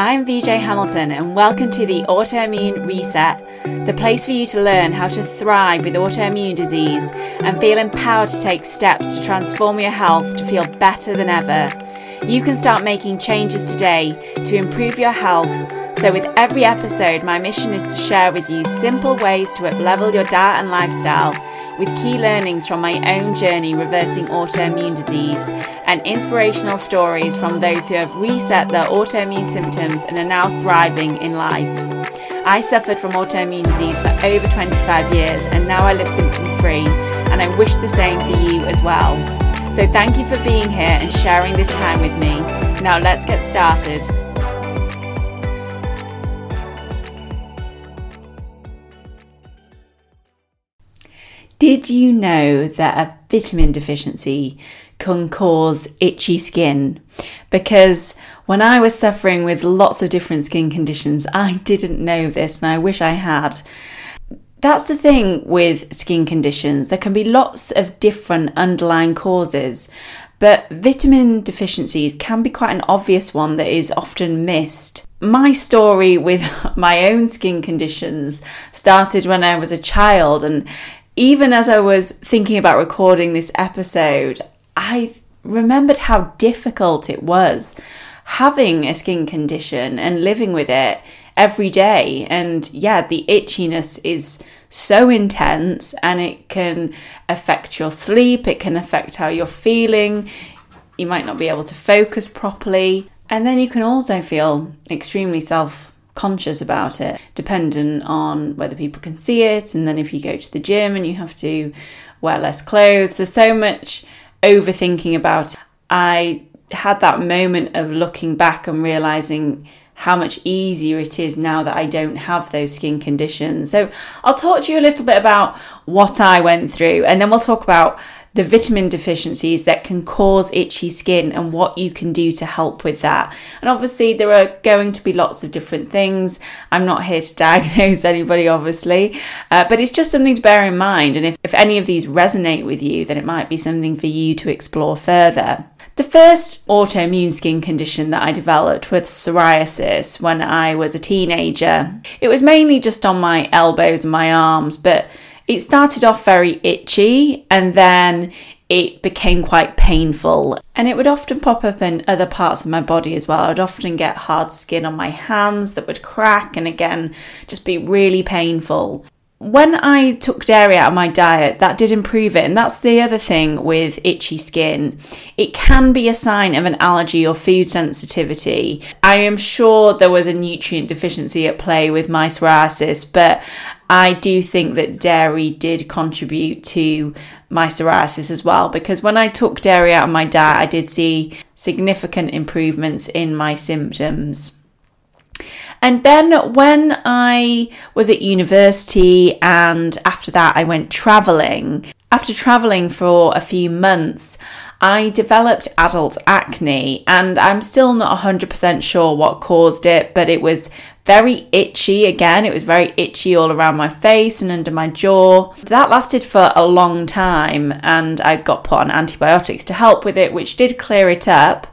I'm VJ Hamilton, and welcome to the Autoimmune Reset, the place for you to learn how to thrive with autoimmune disease and feel empowered to take steps to transform your health to feel better than ever. You can start making changes today to improve your health. So, with every episode, my mission is to share with you simple ways to uplevel your diet and lifestyle with key learnings from my own journey reversing autoimmune disease and inspirational stories from those who have reset their autoimmune symptoms and are now thriving in life. I suffered from autoimmune disease for over 25 years and now I live symptom free, and I wish the same for you as well. So, thank you for being here and sharing this time with me. Now, let's get started. Did you know that a vitamin deficiency can cause itchy skin? Because when I was suffering with lots of different skin conditions, I didn't know this and I wish I had. That's the thing with skin conditions. There can be lots of different underlying causes, but vitamin deficiencies can be quite an obvious one that is often missed. My story with my own skin conditions started when I was a child, and even as I was thinking about recording this episode, I remembered how difficult it was having a skin condition and living with it every day. And yeah, the itchiness is so intense and it can affect your sleep, it can affect how you're feeling. You might not be able to focus properly. And then you can also feel extremely self conscious about it, dependent on whether people can see it. And then if you go to the gym and you have to wear less clothes, there's so much overthinking about it. I had that moment of looking back and realizing how much easier it is now that I don't have those skin conditions. So, I'll talk to you a little bit about what I went through, and then we'll talk about the vitamin deficiencies that can cause itchy skin and what you can do to help with that. And obviously, there are going to be lots of different things. I'm not here to diagnose anybody, obviously, uh, but it's just something to bear in mind. And if, if any of these resonate with you, then it might be something for you to explore further. The first autoimmune skin condition that I developed was psoriasis when I was a teenager. It was mainly just on my elbows and my arms, but it started off very itchy and then it became quite painful and it would often pop up in other parts of my body as well. I would often get hard skin on my hands that would crack and again just be really painful. When I took dairy out of my diet, that did improve it. And that's the other thing with itchy skin. It can be a sign of an allergy or food sensitivity. I am sure there was a nutrient deficiency at play with my psoriasis, but I do think that dairy did contribute to my psoriasis as well because when I took dairy out of my diet, I did see significant improvements in my symptoms. And then when I was at university and after that I went traveling, after traveling for a few months, I developed adult acne and I'm still not 100% sure what caused it, but it was very itchy again. It was very itchy all around my face and under my jaw. That lasted for a long time, and I got put on antibiotics to help with it, which did clear it up.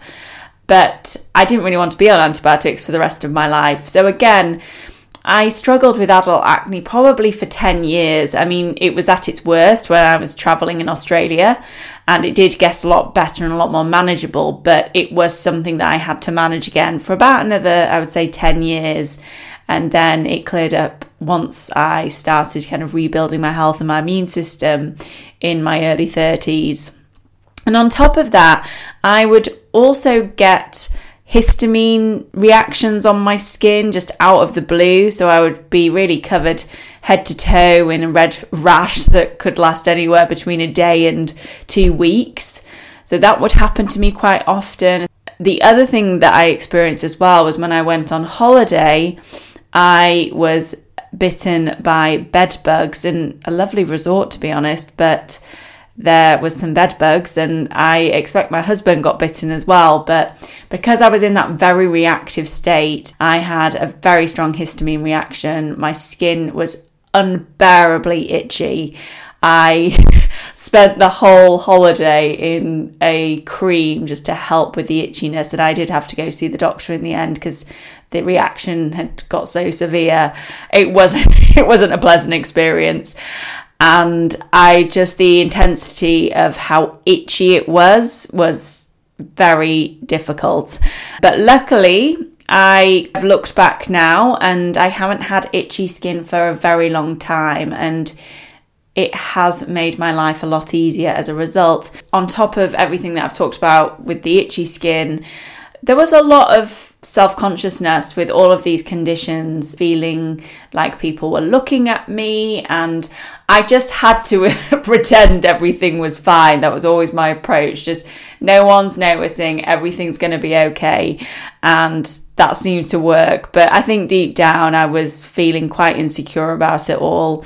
But I didn't really want to be on antibiotics for the rest of my life. So, again, I struggled with adult acne probably for 10 years. I mean, it was at its worst when I was traveling in Australia, and it did get a lot better and a lot more manageable, but it was something that I had to manage again for about another, I would say, 10 years. And then it cleared up once I started kind of rebuilding my health and my immune system in my early 30s. And on top of that, I would also get histamine reactions on my skin just out of the blue. So I would be really covered head to toe in a red rash that could last anywhere between a day and two weeks. So that would happen to me quite often. The other thing that I experienced as well was when I went on holiday, I was bitten by bed bugs in a lovely resort, to be honest, but there was some bed bugs and I expect my husband got bitten as well. But because I was in that very reactive state, I had a very strong histamine reaction. My skin was unbearably itchy. I spent the whole holiday in a cream just to help with the itchiness. And I did have to go see the doctor in the end because the reaction had got so severe. It wasn't it wasn't a pleasant experience. And I just the intensity of how itchy it was was very difficult. But luckily, I have looked back now and I haven't had itchy skin for a very long time and it has made my life a lot easier as a result. On top of everything that I've talked about with the itchy skin, there was a lot of self consciousness with all of these conditions, feeling like people were looking at me, and I just had to pretend everything was fine. That was always my approach. Just no one's noticing, everything's going to be okay. And that seemed to work. But I think deep down, I was feeling quite insecure about it all.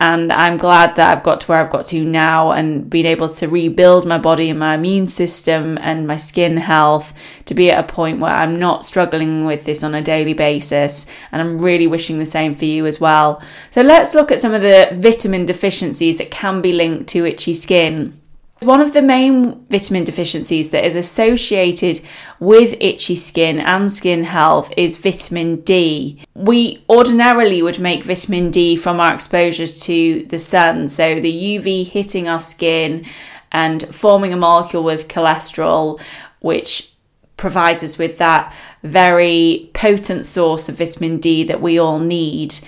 And I'm glad that I've got to where I've got to now and being able to rebuild my body and my immune system and my skin health to be at a point where I'm not struggling with this on a daily basis. And I'm really wishing the same for you as well. So let's look at some of the vitamin deficiencies that can be linked to itchy skin. One of the main vitamin deficiencies that is associated with itchy skin and skin health is vitamin D. We ordinarily would make vitamin D from our exposure to the sun, so the UV hitting our skin and forming a molecule with cholesterol, which provides us with that very potent source of vitamin D that we all need.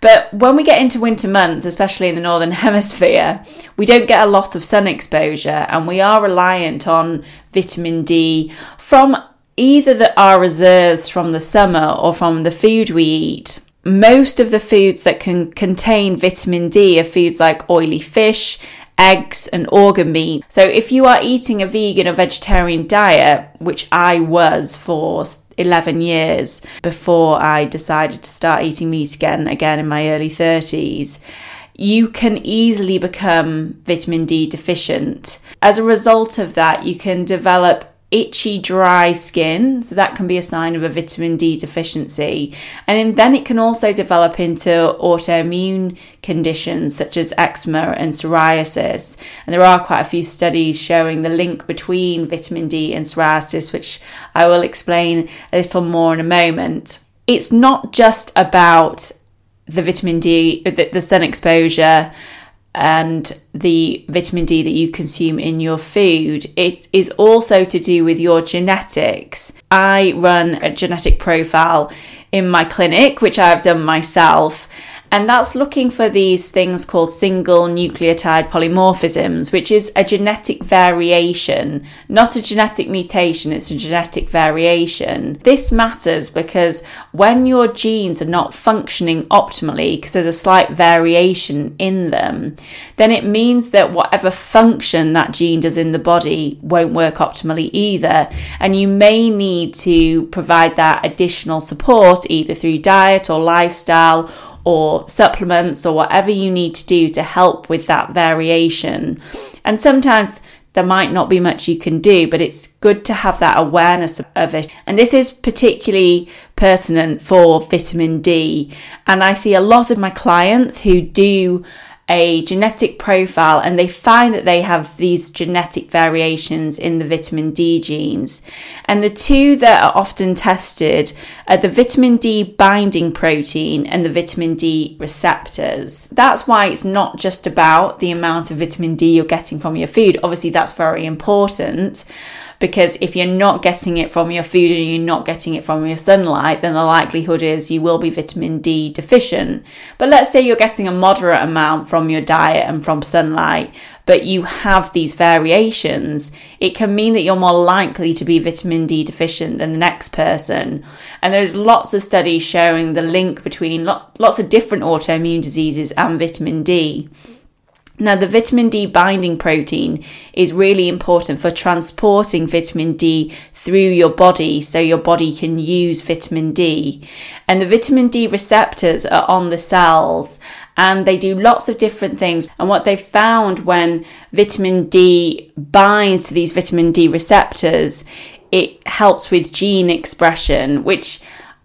But when we get into winter months, especially in the northern hemisphere, we don't get a lot of sun exposure and we are reliant on vitamin D from either the, our reserves from the summer or from the food we eat. Most of the foods that can contain vitamin D are foods like oily fish, eggs, and organ meat. So, if you are eating a vegan or vegetarian diet, which I was for 11 years before I decided to start eating meat again, again in my early 30s, you can easily become vitamin D deficient. As a result of that, you can develop itchy, dry skin. So that can be a sign of a vitamin D deficiency. And then it can also develop into autoimmune conditions such as eczema and psoriasis. And there are quite a few studies showing the link between vitamin D and psoriasis, which I will explain a little more in a moment. It's not just about the vitamin D, the, sun exposure and the vitamin D that you consume in your food. It is also to do with your genetics. I run a genetic profile in my clinic, which I've done myself, and that's looking for these things called single nucleotide polymorphisms, which is a genetic variation, not a genetic mutation, it's a genetic variation. This matters because when your genes are not functioning optimally, because there's a slight variation in them, then it means that whatever function that gene does in the body won't work optimally either. And you may need to provide that additional support either through diet or lifestyle or supplements or whatever you need to do to help with that variation. And sometimes there might not be much you can do, but it's good to have that awareness of it. And this is particularly pertinent for vitamin D. And I see a lot of my clients who do a genetic profile and they find that they have these genetic variations in the vitamin D genes. And the two that are often tested are the vitamin D binding protein and the vitamin D receptors. That's why it's not just about the amount of vitamin D you're getting from your food. Obviously, that's very important because if you're not getting it from your food and you're not getting it from your sunlight, then the likelihood is you will be vitamin D deficient. But let's say you're getting a moderate amount from your diet and from sunlight, but you have these variations, it can mean that you're more likely to be vitamin D deficient than the next person. And there's lots of studies showing the link between lots of different autoimmune diseases and vitamin D. Now, the vitamin D binding protein is really important for transporting vitamin D through your body so your body can use vitamin D. And the vitamin D receptors are on the cells and they do lots of different things. And what they found when vitamin D binds to these vitamin D receptors, it helps with gene expression, which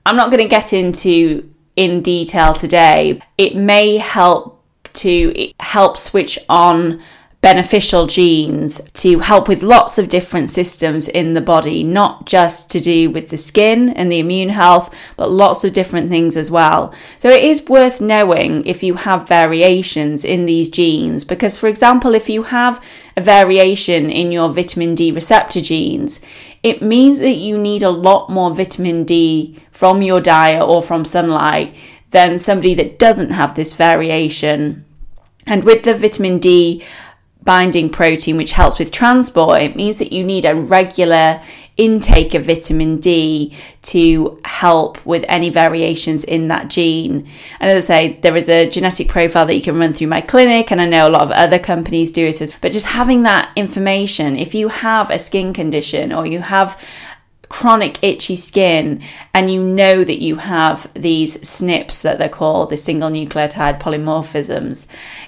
I'm not going to get into in detail today. It may help to help switch on beneficial genes to help with lots of different systems in the body, not just to do with the skin and the immune health, but lots of different things as well. So it is worth knowing if you have variations in these genes, because for example, if you have a variation in your vitamin D receptor genes, it means that you need a lot more vitamin D from your diet or from sunlight than somebody that doesn't have this variation. And with the vitamin D binding protein, which helps with transport, it means that you need a regular intake of vitamin D to help with any variations in that gene. And as I say, there is a genetic profile that you can run through my clinic, and I know a lot of other companies do it as but just having that information, if you have a skin condition or you have chronic itchy skin and you know that you have these SNPs that they're called, the single nucleotide polymorphisms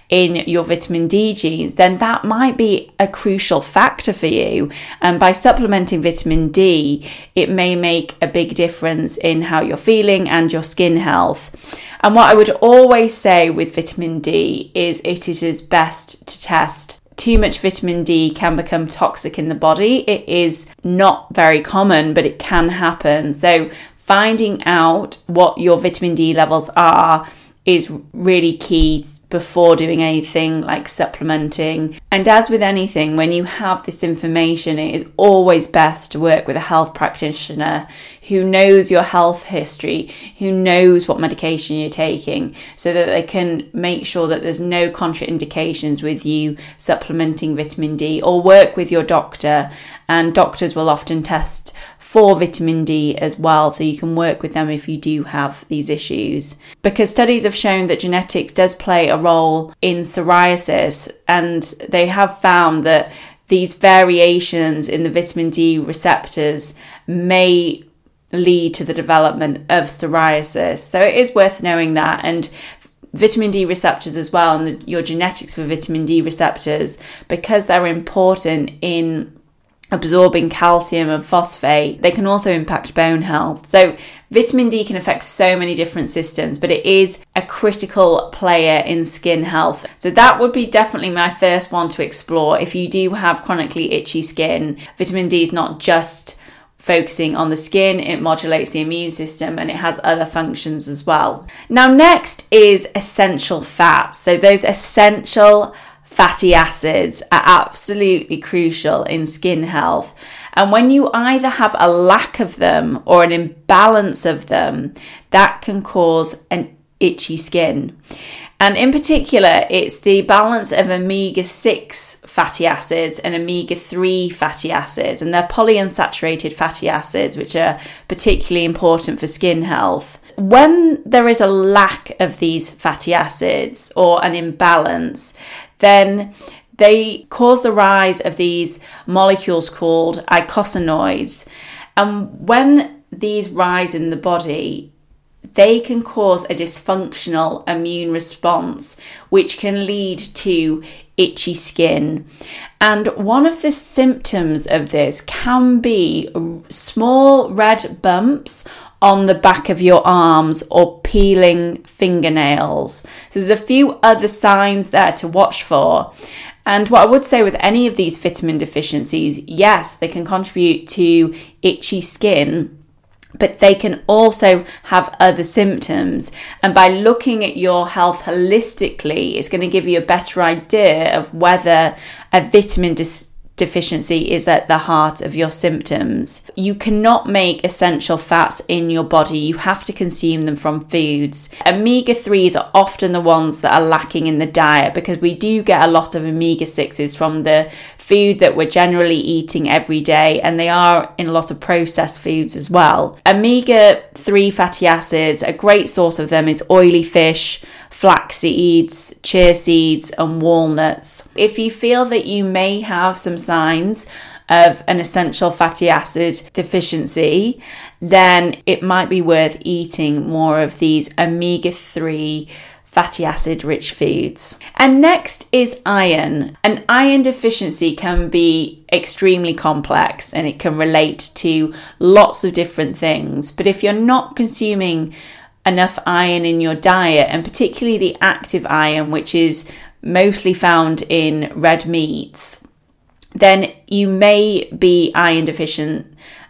in your vitamin D genes, then that might be a crucial factor for you. And by supplementing vitamin D, it may make a big difference in how you're feeling and your skin health. And what I would always say with vitamin D is it is best to test too much vitamin D can become toxic in the body. It is not very common, but it can happen. So, finding out what your vitamin D levels are is really key before doing anything like supplementing. And as with anything, when you have this information, it is always best to work with a health practitioner who knows your health history, who knows what medication you're taking, so that they can make sure that there's no contraindications with you supplementing vitamin D or work with your doctor. And doctors will often test for vitamin D as well, so you can work with them if you do have these issues. Because studies have shown that genetics does play a role in psoriasis, and they have found that these variations in the vitamin D receptors may lead to the development of psoriasis. So it is worth knowing that. And vitamin D receptors as well, and the, your genetics for vitamin D receptors, because they're important in absorbing calcium and phosphate, they can also impact bone health. So, vitamin D can affect so many different systems, but it is a critical player in skin health. So, that would be definitely my first one to explore. If you do have chronically itchy skin, vitamin D is not just focusing on the skin, it modulates the immune system and it has other functions as well. Now, next is essential fats. So, those essential fatty acids are absolutely crucial in skin health. And when you either have a lack of them or an imbalance of them, that can cause an itchy skin. And in particular, it's the balance of omega 6 fatty acids and omega 3 fatty acids, and they're polyunsaturated fatty acids, which are particularly important for skin health. When there is a lack of these fatty acids or an imbalance, then they cause the rise of these molecules called eicosanoids. And when these rise in the body, they can cause a dysfunctional immune response, which can lead to itchy skin. And one of the symptoms of this can be small red bumps on the back of your arms or peeling fingernails. So there's a few other signs there to watch for. And what I would say with any of these vitamin deficiencies, yes, they can contribute to itchy skin, but they can also have other symptoms. And by looking at your health holistically, it's going to give you a better idea of whether a vitamin dis- deficiency is at the heart of your symptoms. You cannot make essential fats in your body, you have to consume them from foods. Omega 3s are often the ones that are lacking in the diet because we do get a lot of omega 6s from the food that we're generally eating every day, and they are in a lot of processed foods as well. Omega 3 fatty acids, a great source of them is oily fish flax seeds, chia seeds, and walnuts. If you feel that you may have some signs of an essential fatty acid deficiency, then it might be worth eating more of these omega 3 fatty acid rich foods. And next is iron. An iron deficiency can be extremely complex and it can relate to lots of different things. But if you're not consuming enough iron in your diet, and particularly the active iron, which is mostly found in red meats, then you may be iron deficient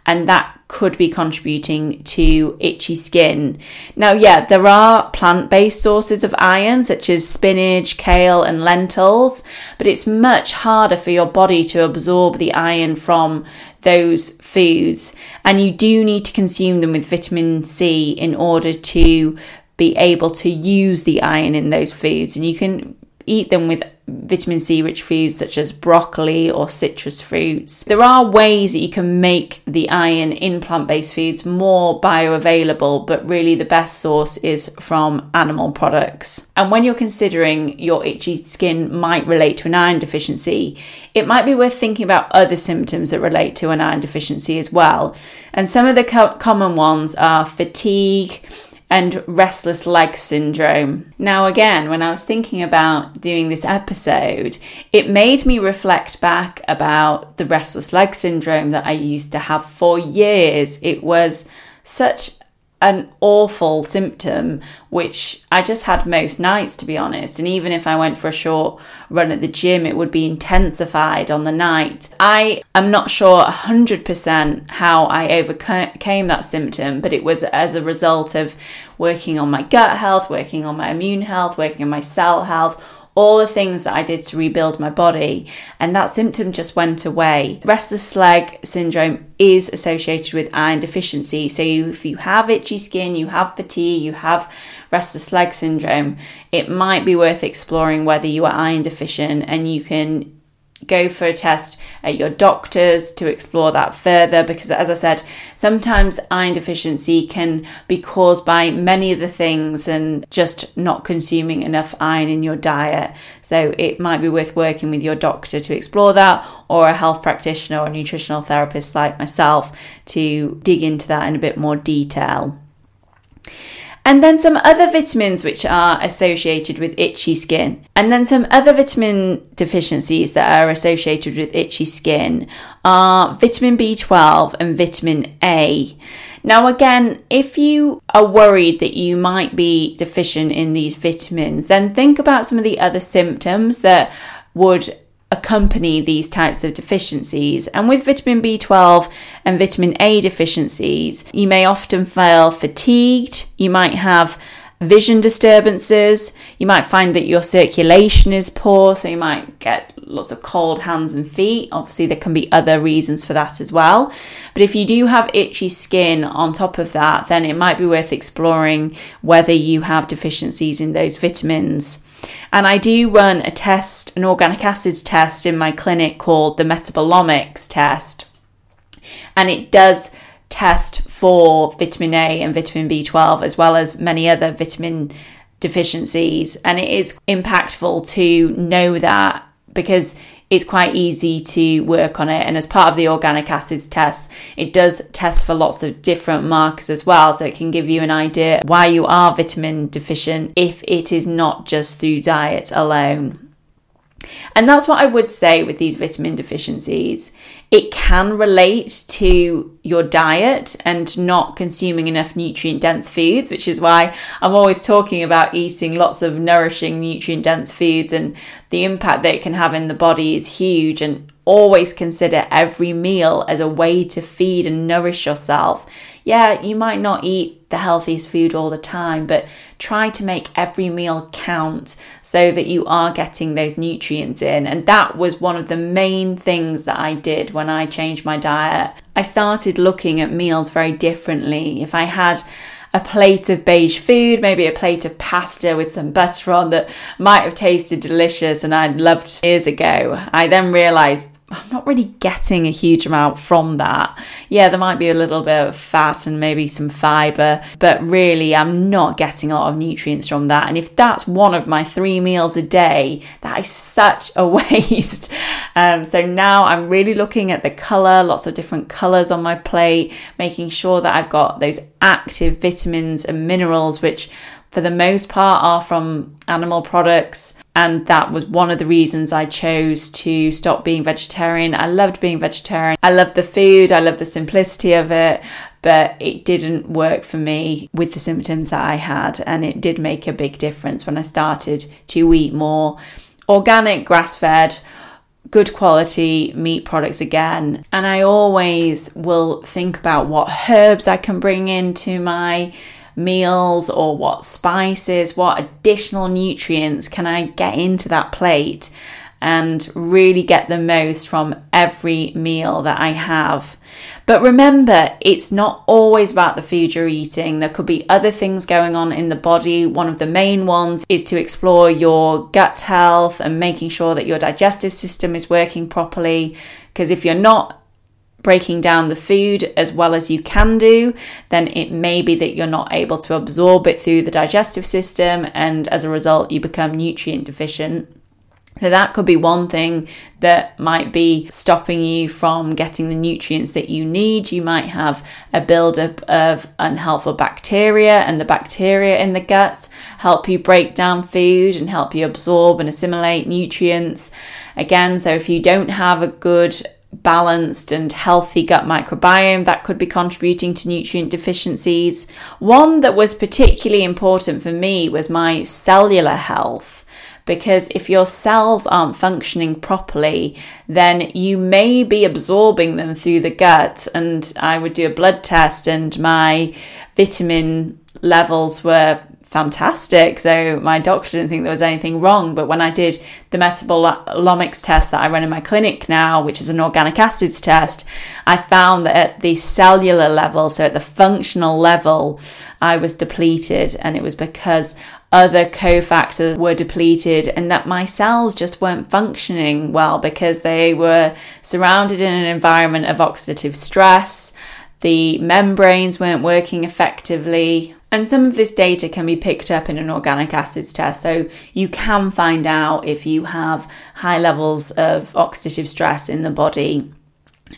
and that could be contributing to itchy skin. Now, yeah, there are plant based sources of iron, such as spinach, kale, and lentils, but it's much harder for your body to absorb the iron from those foods. And you do need to consume them with vitamin C in order to be able to use the iron in those foods. And you can eat them with vitamin C rich foods such as broccoli or citrus fruits. There are ways that you can make the iron in plant based foods more bioavailable, but really the best source is from animal products. And when you're considering your itchy skin might relate to an iron deficiency, it might be worth thinking about other symptoms that relate to an iron deficiency as well. And some of the co- common ones are fatigue and restless leg syndrome. Now, again, when I was thinking about doing this episode, it made me reflect back about the restless leg syndrome that I used to have for years. It was such an awful symptom, which I just had most nights, to be honest. And even if I went for a short run at the gym, it would be intensified on the night. I am not sure 100% how I overcame that symptom, but it was as a result of working on my gut health, working on my immune health, working on my cell health all the things that I did to rebuild my body, and that symptom just went away. Restless leg syndrome is associated with iron deficiency. So, if you have itchy skin, you have fatigue, you have restless leg syndrome, it might be worth exploring whether you are iron deficient and you can go for a test at your doctor's to explore that further because as i said sometimes iron deficiency can be caused by many of the things and just not consuming enough iron in your diet. So it might be worth working with your doctor to explore that or a health practitioner or nutritional therapist like myself to dig into that in a bit more detail and then some other vitamins which are associated with itchy skin. And then some other vitamin deficiencies that are associated with itchy skin are vitamin B12 and vitamin A. Now, again, if you are worried that you might be deficient in these vitamins, then think about some of the other symptoms that would accompany these types of deficiencies. And with vitamin B12 and vitamin A deficiencies, you may often feel fatigued, you might have vision disturbances, you might find that your circulation is poor, so you might get lots of cold hands and feet. Obviously, there can be other reasons for that as well. But if you do have itchy skin on top of that, then it might be worth exploring whether you have deficiencies in those vitamins. And I do run a test, an organic acids test in my clinic called the metabolomics test. And it does test for vitamin A and vitamin B12, as well as many other vitamin deficiencies. And it is impactful to know that because it's quite easy to work on it. And as part of the organic acids test, it does test for lots of different markers as well. So it can give you an idea why you are vitamin deficient if it is not just through diet alone. And that's what I would say with these vitamin deficiencies. It can relate to your diet and not consuming enough nutrient dense foods, which is why I'm always talking about eating lots of nourishing, nutrient dense foods and the impact that it can have in the body is huge. And always consider every meal as a way to feed and nourish yourself yeah, you might not eat the healthiest food all the time, but try to make every meal count so that you are getting those nutrients in. And that was one of the main things that I did when I changed my diet. I started looking at meals very differently. If I had a plate of beige food, maybe a plate of pasta with some butter on that might have tasted delicious and I'd loved years ago. I then realized I'm not really getting a huge amount from that. Yeah, there might be a little bit of fat and maybe some fiber, but really, I'm not getting a lot of nutrients from that. And if that's one of my three meals a day, that is such a waste. Um, so now I'm really looking at the color, lots of different colors on my plate, making sure that I've got those active vitamins and minerals, which for the most part are from animal products and that was one of the reasons I chose to stop being vegetarian. I loved being vegetarian. I loved the food, I loved the simplicity of it, but it didn't work for me with the symptoms that I had. And it did make a big difference when I started to eat more organic, grass fed, good quality meat products again. And I always will think about what herbs I can bring into my meals or what spices, what additional nutrients can I get into that plate and really get the most from every meal that I have. But remember, it's not always about the food you're eating. There could be other things going on in the body. One of the main ones is to explore your gut health and making sure that your digestive system is working properly. Because if you're not breaking down the food as well as you can do, then it may be that you're not able to absorb it through the digestive system, and as a result, you become nutrient deficient. So, that could be one thing that might be stopping you from getting the nutrients that you need. You might have a buildup of unhelpful bacteria, and the bacteria in the guts help you break down food and help you absorb and assimilate nutrients. Again, so if you don't have a good balanced and healthy gut microbiome that could be contributing to nutrient deficiencies. One that was particularly important for me was my cellular health because if your cells aren't functioning properly, then you may be absorbing them through the gut. And I would do a blood test, and my vitamin levels were fantastic. So my doctor didn't think there was anything wrong. But when I did the metabolomics test that I run in my clinic now, which is an organic acids test, I found that at the cellular level, so at the functional level, I was depleted. And it was because other cofactors were depleted and that my cells just weren't functioning well because they were surrounded in an environment of oxidative stress. The membranes weren't working effectively. And some of this data can be picked up in an organic acids test. So you can find out if you have high levels of oxidative stress in the body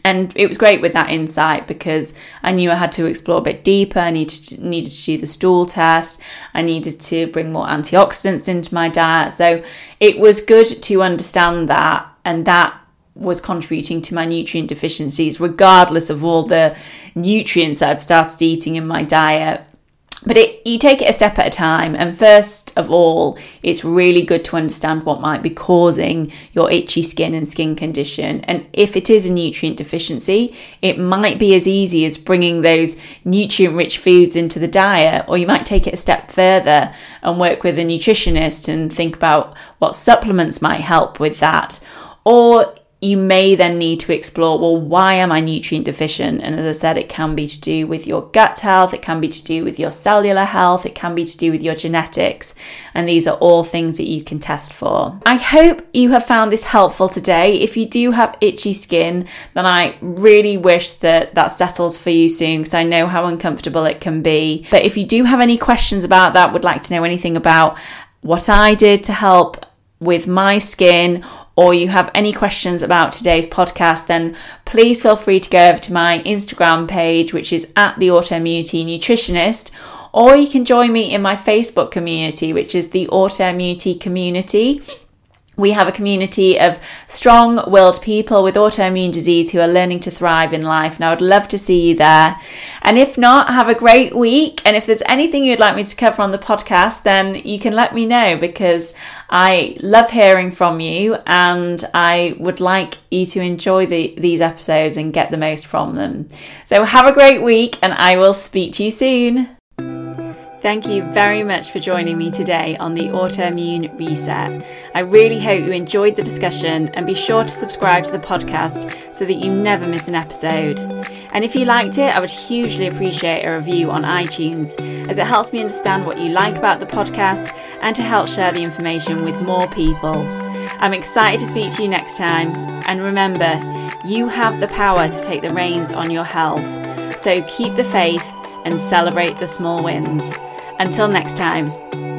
and it was great with that insight because I knew I had to explore a bit deeper. I needed to, needed to do the stool test. I needed to bring more antioxidants into my diet. So it was good to understand that, and that was contributing to my nutrient deficiencies, regardless of all the nutrients that I'd started eating in my diet but it, you take it a step at a time and first of all it's really good to understand what might be causing your itchy skin and skin condition and if it is a nutrient deficiency it might be as easy as bringing those nutrient rich foods into the diet or you might take it a step further and work with a nutritionist and think about what supplements might help with that. Or you may then need to explore well, why am I nutrient deficient? And as I said, it can be to do with your gut health, it can be to do with your cellular health, it can be to do with your genetics. And these are all things that you can test for. I hope you have found this helpful today. If you do have itchy skin, then I really wish that that settles for you soon because I know how uncomfortable it can be. But if you do have any questions about that, would like to know anything about what I did to help with my skin or you have any questions about today's podcast, then please feel free to go over to my Instagram page, which is at the Autoimmunity Nutritionist, or you can join me in my Facebook community, which is the Autoimmunity Community. We have a community of strong willed people with autoimmune disease who are learning to thrive in life, and I would love to see you there. And if not, have a great week. And if there's anything you'd like me to cover on the podcast, then you can let me know because I love hearing from you and I would like you to enjoy the, these episodes and get the most from them. So have a great week, and I will speak to you soon. Thank you very much for joining me today on the Autoimmune Reset. I really hope you enjoyed the discussion and be sure to subscribe to the podcast so that you never miss an episode. And if you liked it, I would hugely appreciate a review on iTunes as it helps me understand what you like about the podcast and to help share the information with more people. I'm excited to speak to you next time. And remember, you have the power to take the reins on your health. So keep the faith and celebrate the small wins. Until next time.